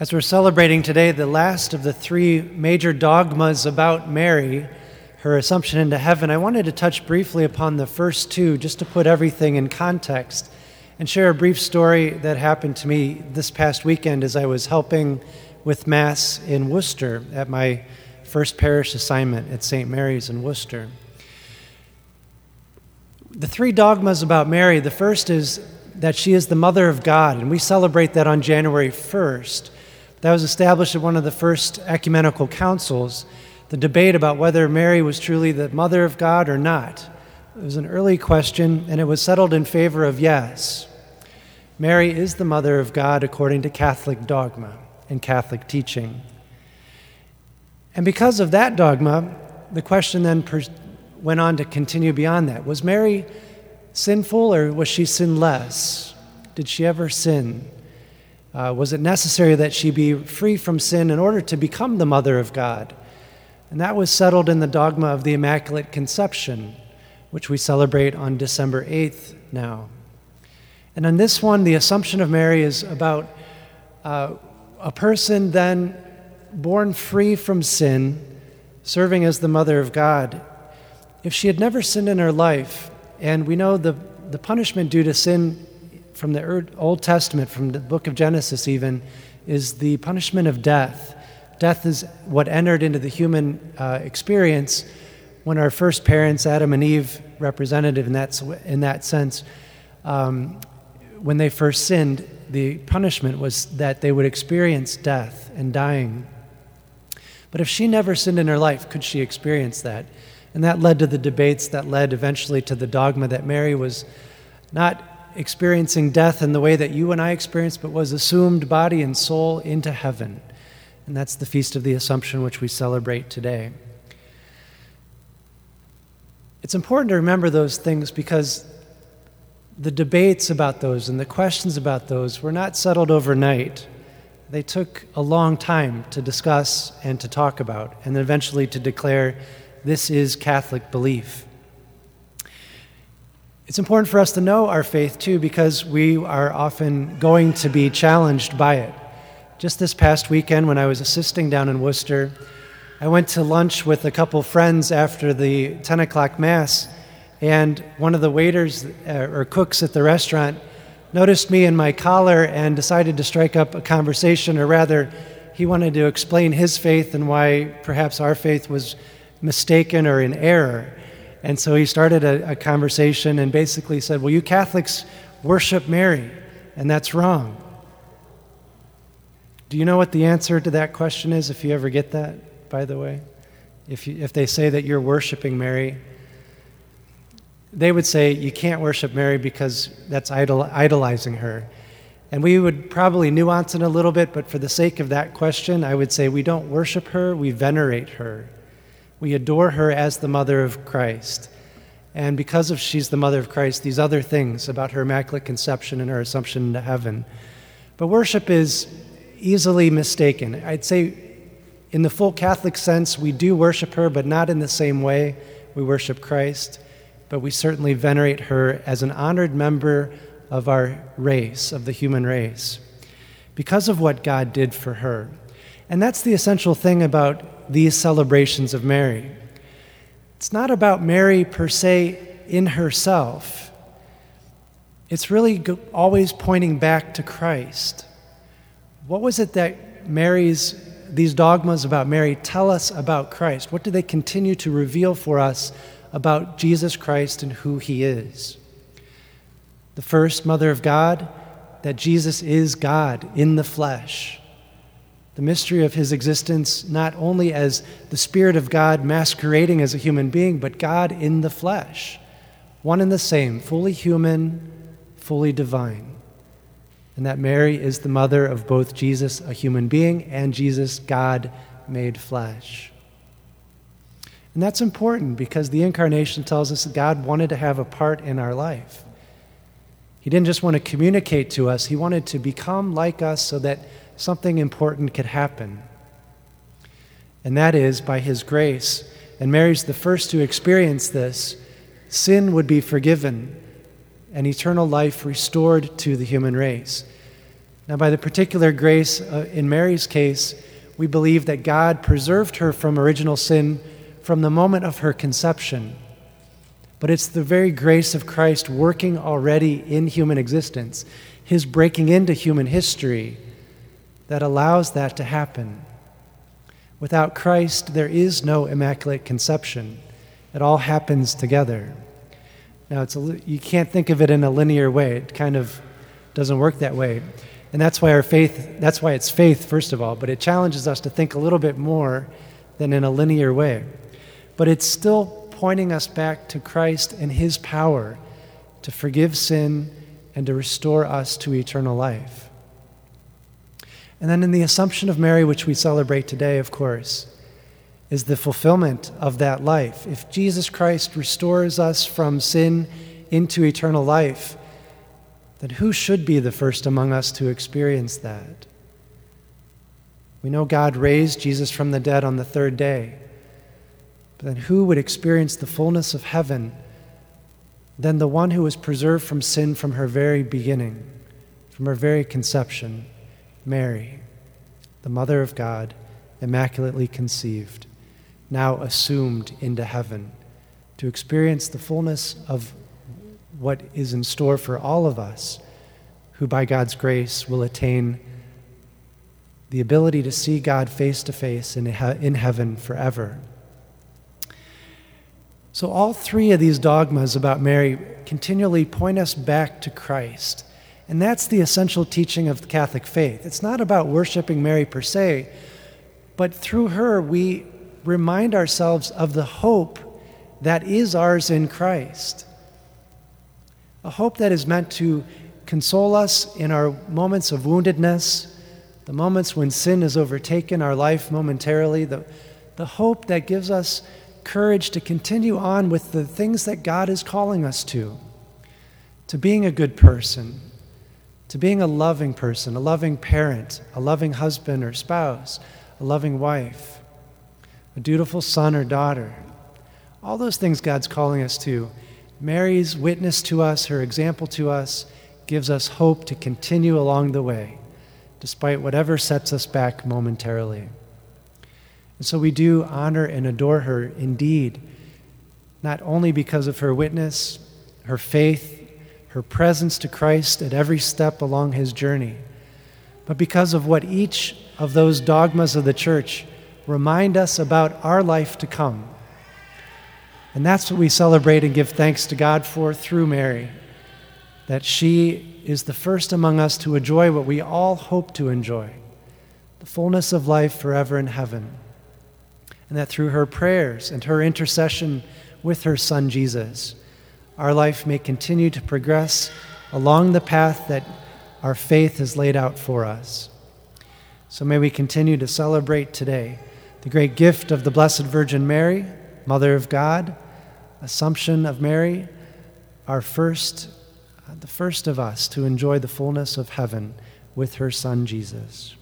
As we're celebrating today the last of the three major dogmas about Mary, her assumption into heaven, I wanted to touch briefly upon the first two just to put everything in context and share a brief story that happened to me this past weekend as I was helping with Mass in Worcester at my first parish assignment at St. Mary's in Worcester. The three dogmas about Mary the first is that she is the Mother of God, and we celebrate that on January 1st. That was established at one of the first ecumenical councils, the debate about whether Mary was truly the mother of God or not. It was an early question, and it was settled in favor of yes. Mary is the mother of God according to Catholic dogma and Catholic teaching. And because of that dogma, the question then went on to continue beyond that. Was Mary sinful or was she sinless? Did she ever sin? Uh, was it necessary that she be free from sin in order to become the mother of God? And that was settled in the dogma of the Immaculate Conception, which we celebrate on December 8th now. And on this one, the Assumption of Mary is about uh, a person then born free from sin, serving as the mother of God. If she had never sinned in her life, and we know the, the punishment due to sin from the Old Testament, from the book of Genesis even, is the punishment of death. Death is what entered into the human uh, experience when our first parents, Adam and Eve, representative in that, in that sense, um, when they first sinned, the punishment was that they would experience death and dying. But if she never sinned in her life, could she experience that? And that led to the debates that led eventually to the dogma that Mary was not experiencing death in the way that you and I experienced, but was assumed body and soul into heaven. And that's the Feast of the Assumption, which we celebrate today. It's important to remember those things because the debates about those and the questions about those were not settled overnight. They took a long time to discuss and to talk about, and then eventually to declare this is Catholic belief. It's important for us to know our faith too because we are often going to be challenged by it. Just this past weekend, when I was assisting down in Worcester, I went to lunch with a couple friends after the 10 o'clock Mass, and one of the waiters uh, or cooks at the restaurant noticed me in my collar and decided to strike up a conversation, or rather, he wanted to explain his faith and why perhaps our faith was mistaken or in error. And so he started a, a conversation and basically said, Well, you Catholics worship Mary, and that's wrong. Do you know what the answer to that question is if you ever get that, by the way? If, you, if they say that you're worshiping Mary, they would say you can't worship Mary because that's idol, idolizing her. And we would probably nuance it a little bit, but for the sake of that question, I would say we don't worship her, we venerate her. We adore her as the mother of Christ. And because of she's the mother of Christ, these other things about her immaculate conception and her assumption into heaven. But worship is easily mistaken. I'd say, in the full Catholic sense, we do worship her, but not in the same way we worship Christ. But we certainly venerate her as an honored member of our race, of the human race, because of what God did for her. And that's the essential thing about these celebrations of Mary. It's not about Mary per se in herself, it's really always pointing back to Christ. What was it that Mary's, these dogmas about Mary tell us about Christ? What do they continue to reveal for us about Jesus Christ and who he is? The first, Mother of God, that Jesus is God in the flesh the mystery of his existence not only as the Spirit of God masquerading as a human being, but God in the flesh, one and the same, fully human, fully divine. And that Mary is the mother of both Jesus, a human being, and Jesus, God made flesh. And that's important because the incarnation tells us that God wanted to have a part in our life. He didn't just want to communicate to us, He wanted to become like us so that something important could happen. And that is by His grace. And Mary's the first to experience this. Sin would be forgiven and eternal life restored to the human race. Now, by the particular grace uh, in Mary's case, we believe that God preserved her from original sin from the moment of her conception. But it's the very grace of Christ working already in human existence, his breaking into human history, that allows that to happen. Without Christ, there is no immaculate conception. It all happens together. Now, it's a, you can't think of it in a linear way. It kind of doesn't work that way. And that's why our faith, that's why it's faith, first of all, but it challenges us to think a little bit more than in a linear way. But it's still pointing us back to Christ and his power to forgive sin and to restore us to eternal life. And then in the Assumption of Mary, which we celebrate today, of course, is the fulfillment of that life. If Jesus Christ restores us from sin into eternal life, then who should be the first among us to experience that? We know God raised Jesus from the dead on the third day. But then who would experience the fullness of heaven than the one who was preserved from sin from her very beginning, from her very conception, Mary, the Mother of God, immaculately conceived, now assumed into heaven, to experience the fullness of what is in store for all of us who, by God's grace, will attain the ability to see God face to face in heaven forever. So, all three of these dogmas about Mary continually point us back to Christ. And that's the essential teaching of the Catholic faith. It's not about worshiping Mary per se, but through her, we remind ourselves of the hope that is ours in Christ a hope that is meant to console us in our moments of woundedness, the moments when sin has overtaken our life momentarily, the, the hope that gives us courage to continue on with the things that God is calling us to to being a good person, to being a loving person, a loving parent, a loving husband or spouse, a loving wife, a dutiful son or daughter. All those things God's calling us to. Mary's witness to us, her example to us, gives us hope to continue along the way, despite whatever sets us back momentarily. And so we do honor and adore her indeed, not only because of her witness, her faith, her presence to Christ at every step along his journey, but because of what each of those dogmas of the church remind us about our life to come and that's what we celebrate and give thanks to God for through Mary, that she is the first among us to enjoy what we all hope to enjoy the fullness of life forever in heaven. And that through her prayers and her intercession with her Son Jesus, our life may continue to progress along the path that our faith has laid out for us. So may we continue to celebrate today the great gift of the Blessed Virgin Mary Mother of God, Assumption of Mary, our first, uh, the first of us to enjoy the fullness of heaven with her Son Jesus.